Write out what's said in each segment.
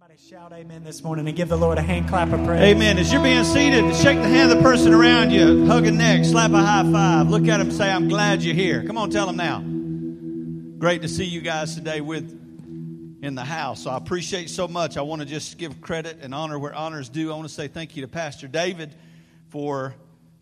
Somebody shout amen this morning and give the Lord a hand clap of praise. Amen. As you're being seated, shake the hand of the person around you, hug a neck, slap a high five, look at them, say, I'm glad you're here. Come on, tell them now. Great to see you guys today with in the house. I appreciate so much. I want to just give credit and honor where honor is due. I want to say thank you to Pastor David for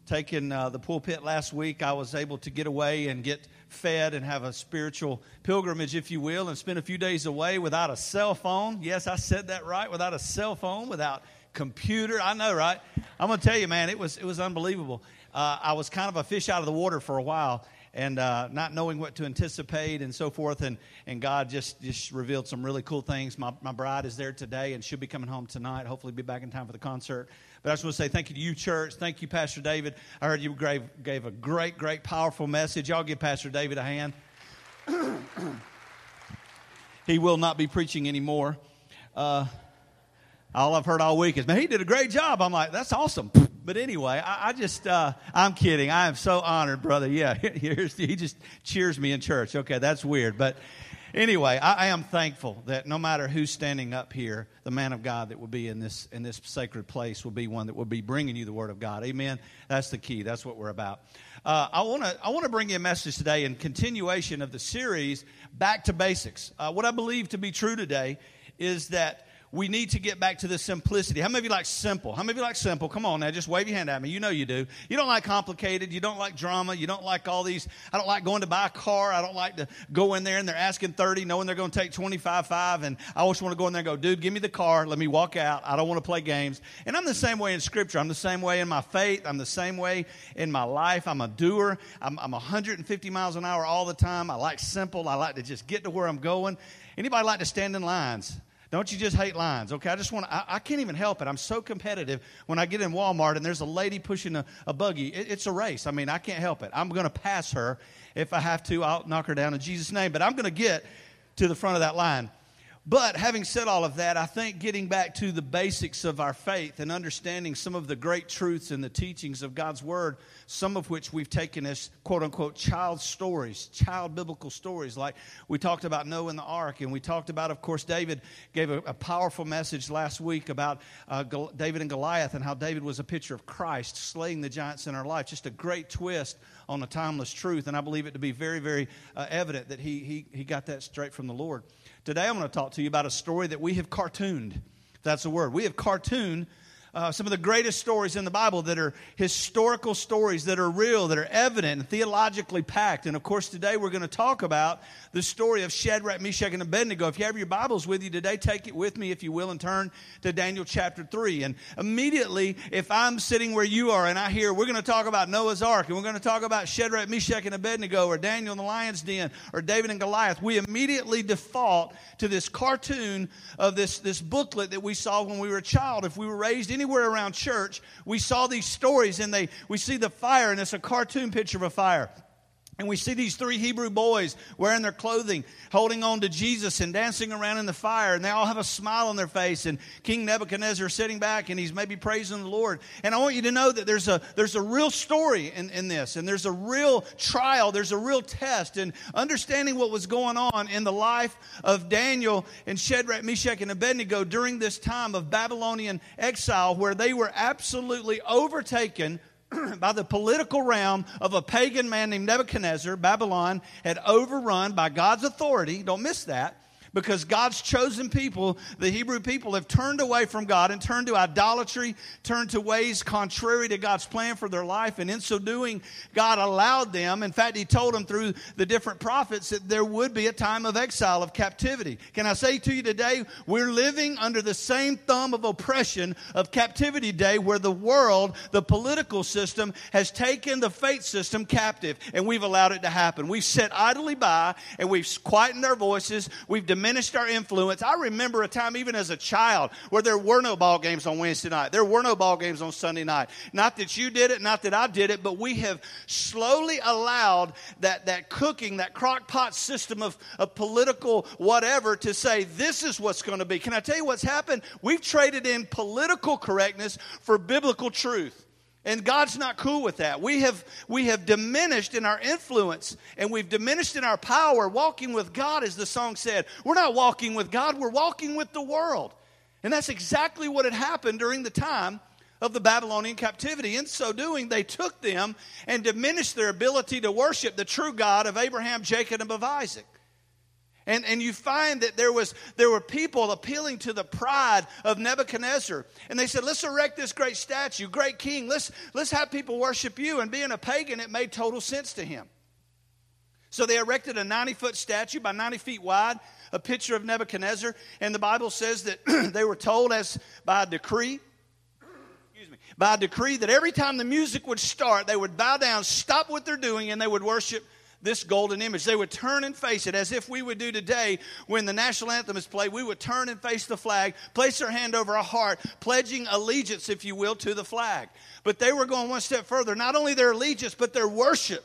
taking uh, the pulpit last week. I was able to get away and get fed and have a spiritual pilgrimage, if you will, and spend a few days away without a cell phone. Yes, I said that right. Without a cell phone, without computer. I know, right? I'm going to tell you, man, it was it was unbelievable. Uh, I was kind of a fish out of the water for a while, and uh, not knowing what to anticipate and so forth. And, and God just, just revealed some really cool things. My, my bride is there today, and she'll be coming home tonight. Hopefully, be back in time for the concert. But I just want to say thank you to you, church. Thank you, Pastor David. I heard you gave, gave a great, great, powerful message. Y'all give Pastor David a hand. he will not be preaching anymore. Uh, all I've heard all week is, man, he did a great job. I'm like, that's awesome. But anyway, I, I just, uh, I'm kidding. I am so honored, brother. Yeah, he just cheers me in church. Okay, that's weird. But anyway, I, I, am thankful that no matter who's standing up here, the man of God that will be in this, in this sacred place will be one that will be bringing you the word of God. Amen. That's the key. That's what we're about. Uh, I want to I want to bring you a message today in continuation of the series, Back to Basics. Uh, what I believe to be true today is that we need to get back to the simplicity. How many of you like simple? How many of you like simple? Come on now, just wave your hand at me. You know you do. You don't like complicated. You don't like drama. You don't like all these. I don't like going to buy a car. I don't like to go in there and they're asking 30, knowing they're going to take 25, 5. And I always want to go in there and go, dude, give me the car. Let me walk out. I don't want to play games. And I'm the same way in Scripture. I'm the same way in my faith. I'm the same way in my life. I'm a doer. I'm, I'm 150 miles an hour all the time. I like simple. I like to just get to where I'm going. Anybody like to stand in lines? Don't you just hate lines, okay? I just want I, I, can't even help it. I'm so competitive when I get in Walmart and there's a lady pushing a, a buggy. It, it's a race. I mean, I can't help it. I'm going to pass her. If I have to, I'll knock her down in Jesus' name. But I'm going to get to the front of that line. But having said all of that, I think getting back to the basics of our faith and understanding some of the great truths and the teachings of God's Word, some of which we've taken as quote unquote child stories, child biblical stories, like we talked about Noah and the ark, and we talked about, of course, David gave a, a powerful message last week about uh, David and Goliath and how David was a picture of Christ slaying the giants in our life. Just a great twist on a timeless truth, and I believe it to be very, very uh, evident that he, he, he got that straight from the Lord. Today I'm going to talk to you about a story that we have cartooned. That's a word. We have cartooned uh, some of the greatest stories in the Bible that are historical stories that are real, that are evident and theologically packed. And of course, today we're going to talk about the story of Shadrach, Meshach, and Abednego. If you have your Bibles with you today, take it with me, if you will, and turn to Daniel chapter 3. And immediately, if I'm sitting where you are and I hear we're going to talk about Noah's Ark, and we're going to talk about Shadrach, Meshach, and Abednego, or Daniel in the lion's den, or David and Goliath, we immediately default to this cartoon of this, this booklet that we saw when we were a child. If we were raised anywhere around church, we saw these stories and they, we see the fire and it's a cartoon picture of a fire. And we see these three Hebrew boys wearing their clothing, holding on to Jesus and dancing around in the fire. And they all have a smile on their face. And King Nebuchadnezzar sitting back and he's maybe praising the Lord. And I want you to know that there's a, there's a real story in, in this. And there's a real trial. There's a real test. And understanding what was going on in the life of Daniel and Shadrach, Meshach, and Abednego during this time of Babylonian exile where they were absolutely overtaken by the political realm of a pagan man named Nebuchadnezzar, Babylon had overrun by God's authority. Don't miss that because God's chosen people, the Hebrew people, have turned away from God and turned to idolatry, turned to ways contrary to God's plan for their life. And in so doing, God allowed them, in fact, He told them through the different prophets that there would be a time of exile, of captivity. Can I say to you today, we're living under the same thumb of oppression of captivity day where the world, the political system, has taken the faith system captive and we've allowed it to happen. We've sat idly by and we've quietened our voices. We've diminished our influence. I remember a time, even as a child, where there were no ball games on Wednesday night. There were no ball games on Sunday night. Not that you did it, not that I did it, but we have slowly allowed that, that cooking, that crock pot system of, of political whatever to say, this is what's going to be. Can I tell you what's happened? We've traded in political correctness for biblical truth. And God's not cool with that. We have, we have diminished in our influence and we've diminished in our power. Walking with God, as the song said, we're not walking with God, we're walking with the world. And that's exactly what had happened during the time of the Babylonian captivity. In so doing, they took them and diminished their ability to worship the true God of Abraham, Jacob, and of Isaac. And, and you find that there, was, there were people appealing to the pride of Nebuchadnezzar. And they said, let's erect this great statue, great king. Let's, let's have people worship you. And being a pagan, it made total sense to him. So they erected a 90 foot statue by 90 feet wide, a picture of Nebuchadnezzar. And the Bible says that they were told as by a decree excuse me, by decree that every time the music would start, they would bow down, stop what they're doing, and they would worship this golden image. They would turn and face it as if we would do today when the national anthem is played. We would turn and face the flag, place our hand over our heart, pledging allegiance, if you will, to the flag. But they were going one step further. Not only their allegiance, but their worship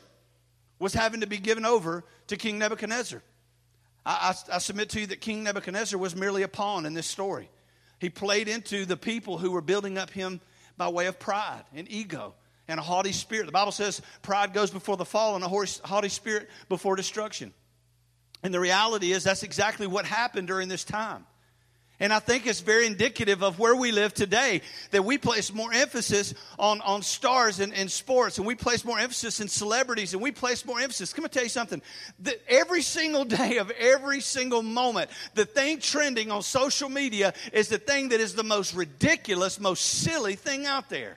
was having to be given over to King Nebuchadnezzar. I, I, I submit to you that King Nebuchadnezzar was merely a pawn in this story. He played into the people who were building up him by way of pride and ego and a haughty spirit. The Bible says pride goes before the fall and a haughty spirit before destruction. And the reality is that's exactly what happened during this time. And I think it's very indicative of where we live today that we place more emphasis on, on stars and, and sports, and we place more emphasis in celebrities, and we place more emphasis. Come and tell you something. That every single day of every single moment, the thing trending on social media is the thing that is the most ridiculous, most silly thing out there.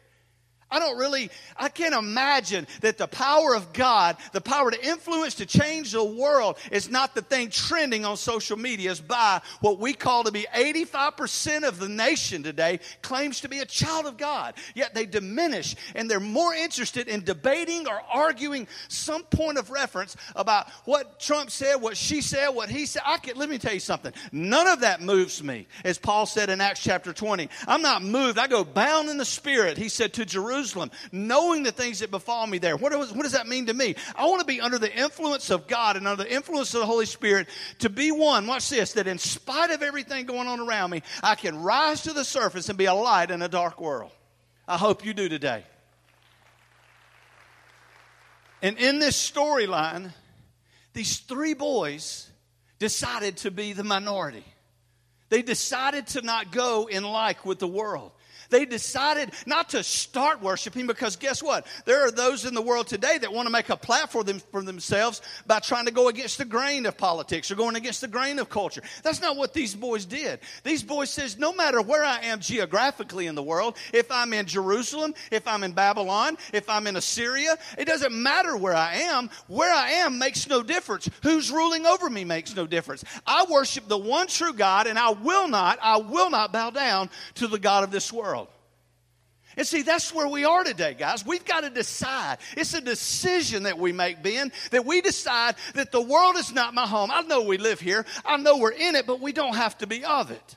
I don't really, I can't imagine that the power of God, the power to influence, to change the world, is not the thing trending on social media. Is by what we call to be 85% of the nation today claims to be a child of God. Yet they diminish and they're more interested in debating or arguing some point of reference about what Trump said, what she said, what he said. I can, let me tell you something. None of that moves me, as Paul said in Acts chapter 20. I'm not moved. I go bound in the spirit, he said to Jerusalem Jerusalem, knowing the things that befall me there. What, what does that mean to me? I want to be under the influence of God and under the influence of the Holy Spirit to be one, watch this, that in spite of everything going on around me, I can rise to the surface and be a light in a dark world. I hope you do today. And in this storyline, these three boys decided to be the minority. They decided to not go in like with the world. They decided not to start worshiping because guess what? There are those in the world today that want to make a platform for themselves by trying to go against the grain of politics or going against the grain of culture. That's not what these boys did. These boys says no matter where I am geographically in the world, if I'm in Jerusalem, if I'm in Babylon, if I'm in Assyria, it doesn't matter where I am. Where I am makes no difference. Who's ruling over me makes no difference. I worship the one true God and I will not, I will not bow down to the God of this world. And see, that's where we are today, guys. We've got to decide. It's a decision that we make, Ben, that we decide that the world is not my home. I know we live here, I know we're in it, but we don't have to be of it.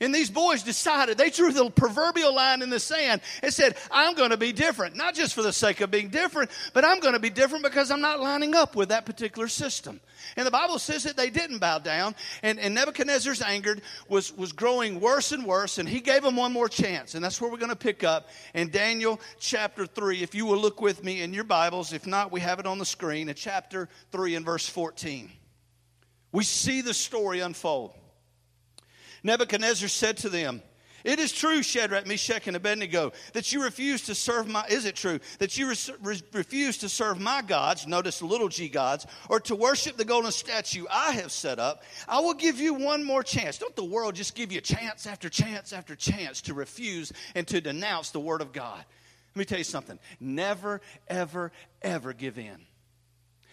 And these boys decided, they drew the proverbial line in the sand and said, I'm going to be different. Not just for the sake of being different, but I'm going to be different because I'm not lining up with that particular system. And the Bible says that they didn't bow down. And, and Nebuchadnezzar's anger was, was growing worse and worse. And he gave them one more chance. And that's where we're going to pick up in Daniel chapter 3. If you will look with me in your Bibles. If not, we have it on the screen in chapter 3 and verse 14. We see the story unfold. Nebuchadnezzar said to them, it is true, Shadrach, Meshach, and Abednego, that you refuse to serve my, is it true, that you re- refuse to serve my gods, notice little g gods, or to worship the golden statue I have set up? I will give you one more chance. Don't the world just give you chance after chance after chance to refuse and to denounce the word of God? Let me tell you something. Never, ever, ever give in.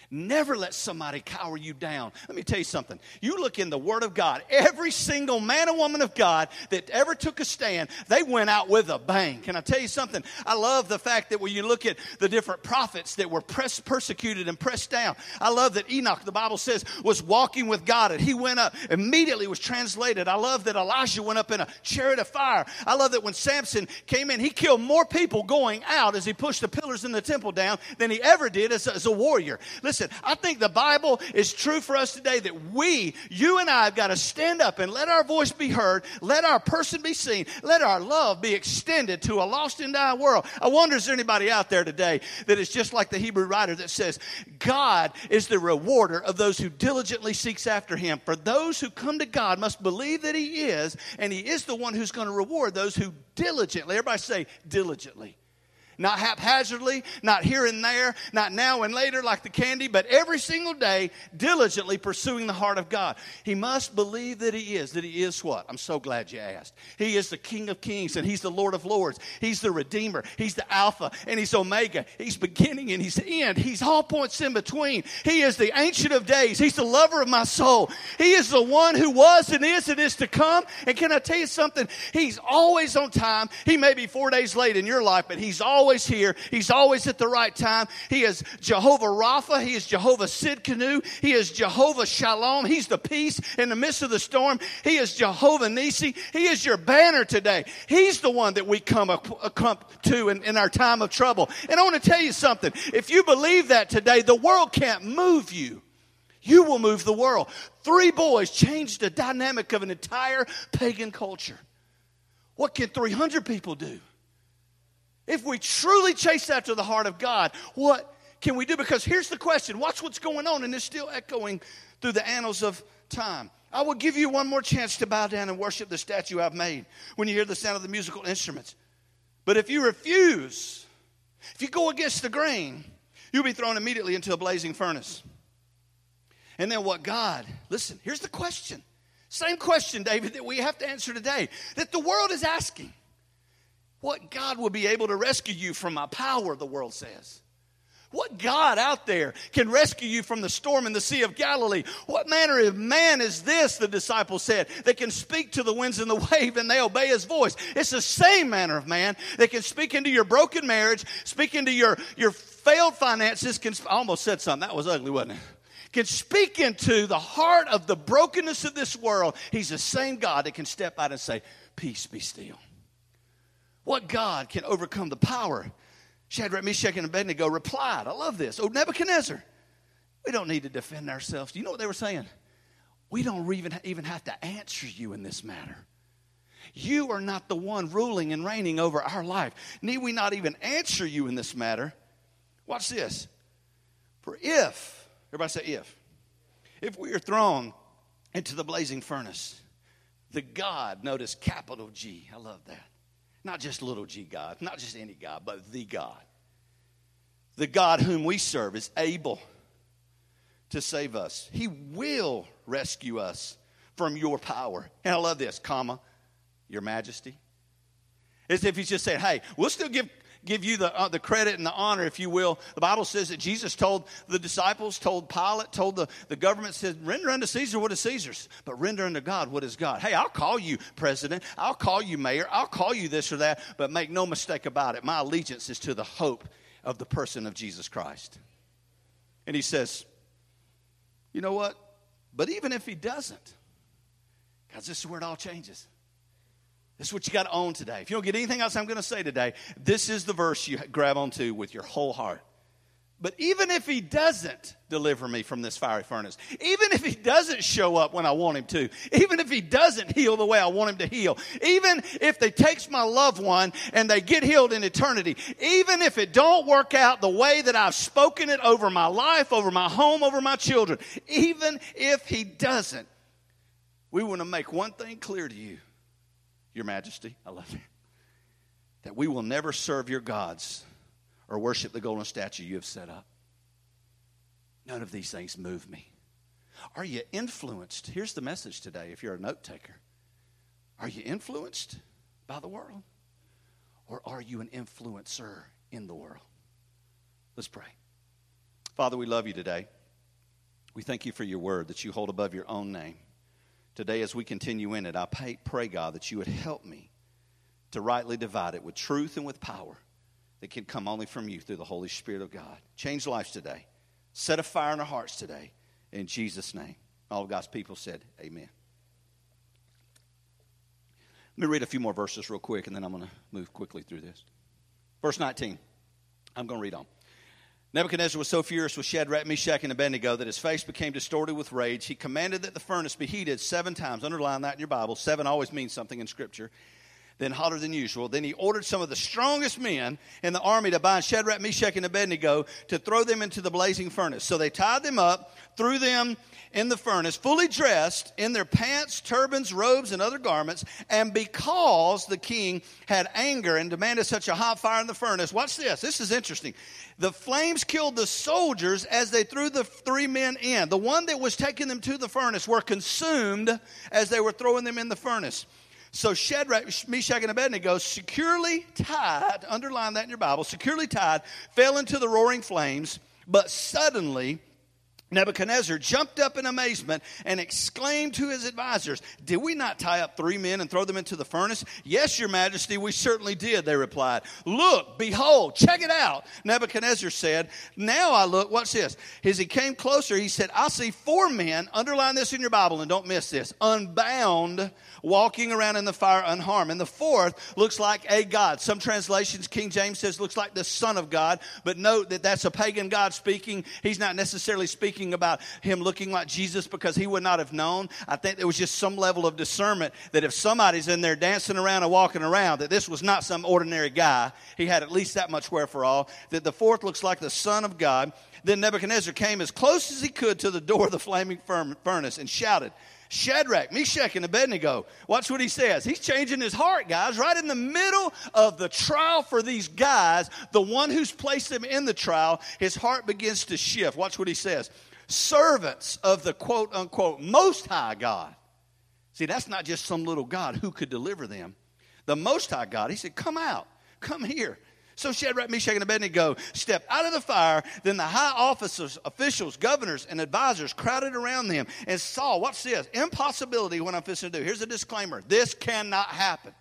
Never let somebody cower you down. Let me tell you something. You look in the Word of God, every single man and woman of God that ever took a stand, they went out with a bang. Can I tell you something? I love the fact that when you look at the different prophets that were pressed, persecuted and pressed down, I love that Enoch, the Bible says, was walking with God and he went up, immediately was translated. I love that Elijah went up in a chariot of fire. I love that when Samson came in, he killed more people going out as he pushed the pillars in the temple down than he ever did as as a warrior. Listen, listen, I think the Bible is true for us today that we, you and I, have got to stand up and let our voice be heard, let our person be seen, let our love be extended to a lost and dying world. I wonder, is there anybody out there today that is just like the Hebrew writer that says, God is the rewarder of those who diligently seeks after him. For those who come to God must believe that he is, and he is the one who's going to reward those who diligently, everybody say diligently not haphazardly, not here and there, not now and later like the candy, but every single day diligently pursuing the heart of God. He must believe that He is, that He is what? I'm so glad you asked. He is the King of Kings and He's the Lord of Lords. He's the Redeemer. He's the Alpha and He's Omega. He's beginning and He's end. He's all points in between. He is the Ancient of Days. He's the lover of my soul. He is the one who was and is and is to come. And can I tell you something? He's always on time. He may be four days late in your life, but He's always always here. He's always at the right time. He is Jehovah Rapha. He is Jehovah Sid Tsidkenu. He is Jehovah Shalom. He's the peace in the midst of the storm. He is Jehovah Nisi. He is your banner today. He's the one that we come, come to in, in our time of trouble. And I want to tell you something. If you believe that today, the world can't move you. You will move the world. Three boys changed the dynamic of an entire pagan culture. What can 300 people do? If we truly chase after the heart of God, what can we do? Because here's the question watch what's going on, and it's still echoing through the annals of time. I will give you one more chance to bow down and worship the statue I've made when you hear the sound of the musical instruments. But if you refuse, if you go against the grain, you'll be thrown immediately into a blazing furnace. And then what God, listen, here's the question. Same question, David, that we have to answer today, that the world is asking. What God will be able to rescue you from my power, the world says. What God out there can rescue you from the storm in the Sea of Galilee? What manner of man is this, the disciples said, that can speak to the winds and the wave and they obey his voice? It's the same manner of man that can speak into your broken marriage, speak into your, your failed finances. Can, I almost said something. That was ugly, wasn't it? Can speak into the heart of the brokenness of this world. He's the same God that can step out and say, Peace be still. What God can overcome the power? Shadrach, Meshach, and Abednego replied, I love this. Oh, Nebuchadnezzar, we don't need to defend ourselves. Do you know what they were saying? We don't even, even have to answer you in this matter. You are not the one ruling and reigning over our life. Need we not even answer you in this matter? Watch this. For if, everybody say if, if we are thrown into the blazing furnace, the God, notice capital G, I love that, not just little g God, not just any God, but the God. The God whom we serve is able to save us. He will rescue us from your power. And I love this, comma, your majesty. As if he's just saying, hey, we'll still give give you the, uh, the credit and the honor, if you will. The Bible says that Jesus told the disciples, told Pilate, told the, the government, said, render unto Caesar what is Caesar's, but render unto God what is God. Hey, I'll call you president. I'll call you mayor. I'll call you this or that, but make no mistake about it. My allegiance is to the hope of the person of Jesus Christ. And he says, you know what? But even if he doesn't, because this is where it all changes. This is what you got to own today. If you don't get anything else I'm going to say today, this is the verse you grab onto with your whole heart. But even if he doesn't deliver me from this fiery furnace, even if he doesn't show up when I want him to, even if he doesn't heal the way I want him to heal, even if they takes my loved one and they get healed in eternity, even if it don't work out the way that I've spoken it over my life, over my home, over my children, even if he doesn't, we want to make one thing clear to you. Your Majesty, I love you. That we will never serve your gods or worship the golden statue you have set up. None of these things move me. Are you influenced? Here's the message today if you're a note taker. Are you influenced by the world? Or are you an influencer in the world? Let's pray. Father, we love you today. We thank you for your word that you hold above your own name. Today, as we continue in it, I pray, pray, God, that you would help me to rightly divide it with truth and with power that can come only from you through the Holy Spirit of God. Change lives today. Set a fire in our hearts today. In Jesus' name. All of God's people said, Amen. Let me read a few more verses real quick, and then I'm going to move quickly through this. Verse 19. I'm going to read on. Nebuchadnezzar was so furious with Shadrach, Meshach, and Abednego that his face became distorted with rage. He commanded that the furnace be heated seven times. Underline that in your Bible. Seven always means something in Scripture. Then hotter than usual. Then he ordered some of the strongest men in the army to bind Shadrach, Meshach, and Abednego to throw them into the blazing furnace. So they tied them up, threw them in the furnace, fully dressed in their pants, turbans, robes, and other garments. And because the king had anger and demanded such a hot fire in the furnace, watch this. This is interesting. The flames killed the soldiers as they threw the three men in. The one that was taking them to the furnace were consumed as they were throwing them in the furnace. So Shadrach, Meshach, and Abednego, securely tied, underline that in your Bible, securely tied, fell into the roaring flames, but suddenly Nebuchadnezzar jumped up in amazement and exclaimed to his advisors, Did we not tie up three men and throw them into the furnace? Yes, your majesty, we certainly did, they replied. Look, behold, check it out. Nebuchadnezzar said, Now I look, what's this? As he came closer, he said, I see four men, underline this in your Bible and don't miss this, unbound, walking around in the fire unharmed. And the fourth looks like a God. Some translations, King James says, looks like the Son of God, but note that that's a pagan God speaking. He's not necessarily speaking speaking about him looking like Jesus because he would not have known. I think there was just some level of discernment that if somebody's in there dancing around and walking around, that this was not some ordinary guy. He had at least that much wherefore all, That the fourth looks like the Son of God. Then Nebuchadnezzar came as close as he could to the door of the flaming furnace and shouted, Shadrach, Meshach, and Abednego. Watch what he says. He's changing his heart, guys. Right in the middle of the trial for these guys, the one who's placed them in the trial, his heart begins to shift. Watch what he says. Servants of the quote unquote most high God. See, that's not just some little God who could deliver them. The most high God, he said, Come out, come here. So Shadrach, Meshach, and Abednego stepped out of the fire. Then the high officers, officials, governors, and advisors crowded around them and saw, what's this? Impossibility what I'm fixing to do. Here's a disclaimer this cannot happen.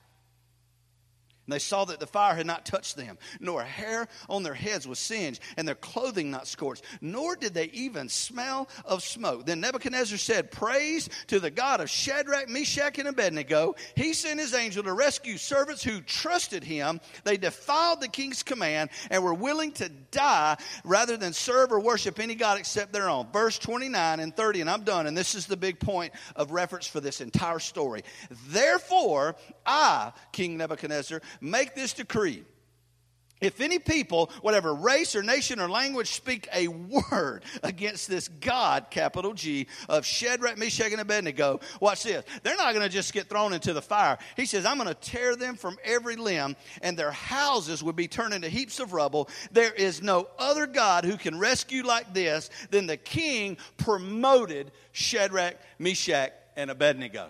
And they saw that the fire had not touched them, nor a hair on their heads was singed, and their clothing not scorched, nor did they even smell of smoke. Then Nebuchadnezzar said, Praise to the God of Shadrach, Meshach, and Abednego. He sent his angel to rescue servants who trusted him. They defiled the king's command and were willing to die rather than serve or worship any God except their own. Verse 29 and 30, and I'm done, and this is the big point of reference for this entire story. Therefore, I, King Nebuchadnezzar, make this decree. If any people, whatever race or nation or language, speak a word against this God, capital G, of Shadrach, Meshach, and Abednego, watch this. They're not going to just get thrown into the fire. He says, I'm going to tear them from every limb, and their houses would be turned into heaps of rubble. There is no other God who can rescue like this than the king promoted Shadrach, Meshach, and Abednego.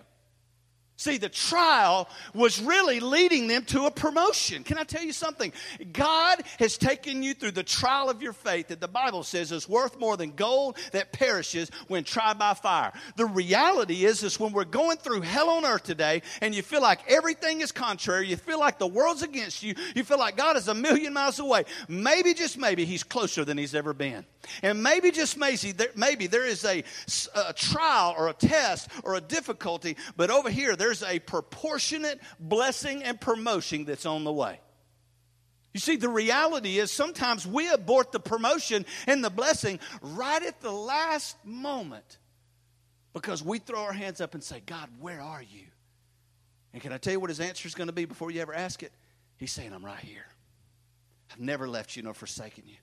See, the trial was really leading them to a promotion. Can I tell you something? God has taken you through the trial of your faith that the Bible says is worth more than gold that perishes when tried by fire. The reality is, is when we're going through hell on earth today and you feel like everything is contrary, you feel like the world's against you, you feel like God is a million miles away. Maybe, just maybe, He's closer than He's ever been. And maybe, just maybe, maybe there is a, a trial or a test or a difficulty, but over here, there's a proportionate blessing and promotion that's on the way. You see, the reality is sometimes we abort the promotion and the blessing right at the last moment because we throw our hands up and say, God, where are you? And can I tell you what his answer is going to be before you ever ask it? He's saying, I'm right here. I've never left you nor forsaken you.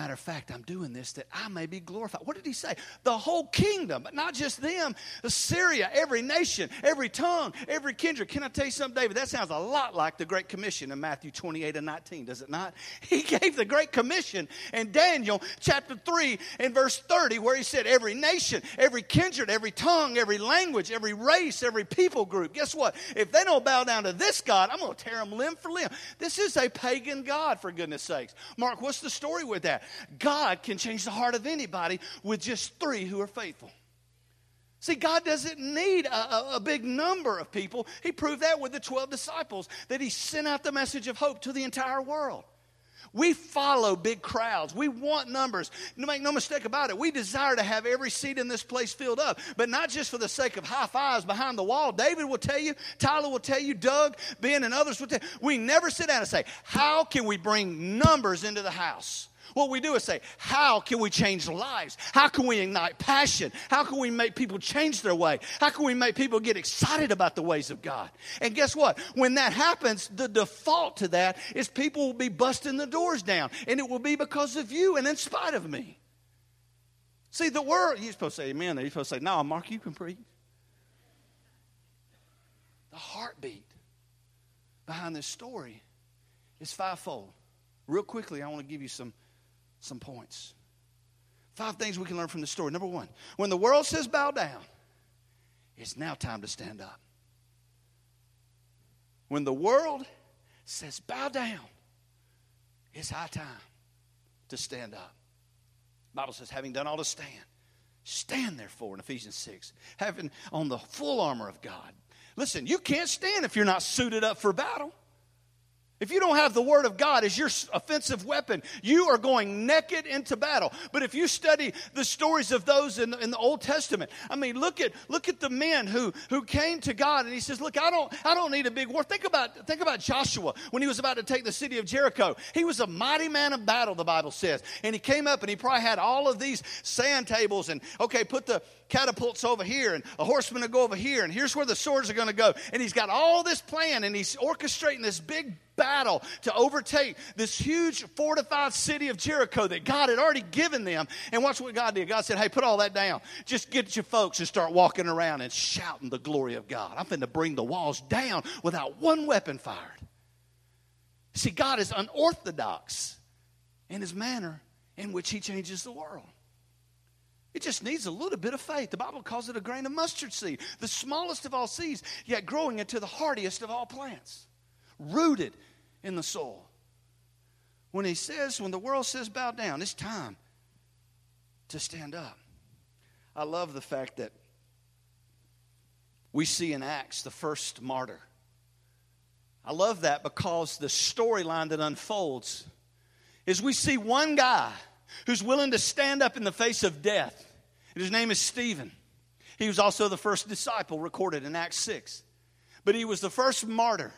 Matter of fact, I'm doing this that I may be glorified. What did he say? The whole kingdom, but not just them. Assyria, every nation, every tongue, every kindred. Can I tell you something, David? That sounds a lot like the Great Commission in Matthew 28 and 19, does it not? He gave the Great Commission in Daniel chapter 3 and verse 30, where he said, Every nation, every kindred, every tongue, every language, every race, every people group. Guess what? If they don't bow down to this God, I'm going to tear them limb for limb. This is a pagan God, for goodness sakes. Mark, what's the story with that? God can change the heart of anybody with just three who are faithful. See, God doesn't need a, a, a, big number of people. He proved that with the 12 disciples, that He sent out the message of hope to the entire world. We follow big crowds. We want numbers. Make no mistake about it. We desire to have every seat in this place filled up, but not just for the sake of high fives behind the wall. David will tell you, Tyler will tell you, Doug, Ben, and others will tell you. We never sit down and say, How can we bring numbers into the house? What we do is say, how can we change lives? How can we ignite passion? How can we make people change their way? How can we make people get excited about the ways of God? And guess what? When that happens, the default to that is people will be busting the doors down. And it will be because of you and in spite of me. See, the word, you're supposed to say amen. You're supposed to say, no, Mark, you can preach. The heartbeat behind this story is fivefold. Real quickly, I want to give you some, some points. Five things we can learn from the story. Number one, when the world says bow down, it's now time to stand up. When the world says bow down, it's high time to stand up. The Bible says, having done all to stand, stand therefore in Ephesians 6, having on the full armor of God. Listen, you can't stand if you're not suited up for battle. If you don't have the Word of God as your offensive weapon, you are going naked into battle. But if you study the stories of those in the, in the, Old Testament, I mean, look at look at the men who who came to God and he says, "Look, I don't I don't need a big war." Think about think about Joshua when he was about to take the city of Jericho. He was a mighty man of battle, the Bible says, and he came up and he probably had all of these sand tables and okay, put the catapults over here and a horseman to go over here and here's where the swords are going to go. And he's got all this plan and he's orchestrating this big battle to overtake this huge fortified city of Jericho that God had already given them. And watch what God did. God said, Hey, put all that down. Just get your folks and start walking around and shouting the glory of God. I'm going to bring the walls down without one weapon fired. See, God is unorthodox in his manner in which he changes the world. It just needs a little bit of faith. The Bible calls it a grain of mustard seed, the smallest of all seeds, yet growing into the hardiest of all plants, rooted in the soul. When he says, when the world says bow down, it's time to stand up. I love the fact that we see in Acts the first martyr. I love that because the storyline that unfolds is we see one guy who's willing to stand up in the face of death. And his name is Stephen. He was also the first disciple recorded in Acts 6. But he was the first martyr.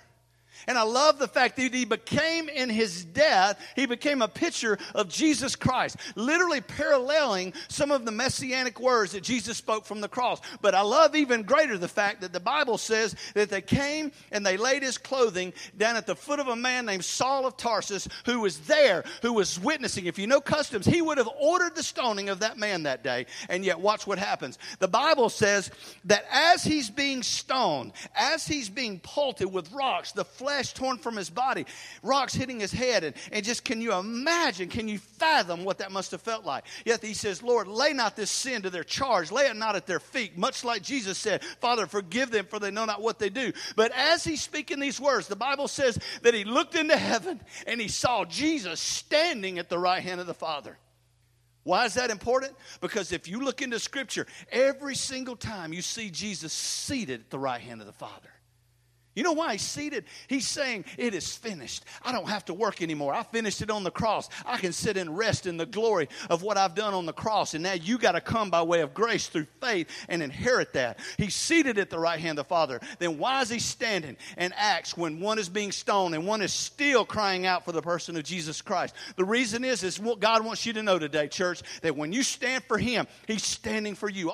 And I love the fact that he became in his death, he became a picture of Jesus Christ, literally paralleling some of the messianic words that Jesus spoke from the cross. But I love even greater the fact that the Bible says that they came and they laid his clothing down at the foot of a man named Saul of Tarsus who was there, who was witnessing. If you know customs, he would have ordered the stoning of that man that day. And yet, watch what happens. The Bible says that as he's being stoned, as he's being pulted with rocks, the flesh torn from his body, rocks hitting his head. And, and just can you imagine, can you fathom what that must have felt like? Yet he says, Lord, lay not this sin to their charge, lay it not at their feet. Much like Jesus said, Father, forgive them, for they know not what they do. But as he's speaking these words, the Bible says that he looked into heaven and he saw Jesus standing at the right hand of the Father. Why is that important? Because if you look into Scripture, every single time you see Jesus seated at the right hand of the Father. You know why he's seated? He's saying, It is finished. I don't have to work anymore. I finished it on the cross. I can sit and rest in the glory of what I've done on the cross. And now you got to come by way of grace through faith and inherit that. He's seated at the right hand of the Father. Then why is he standing and acts when one is being stoned and one is still crying out for the person of Jesus Christ? The reason is, is what God wants you to know today, church, that when you stand for him, he's standing for you.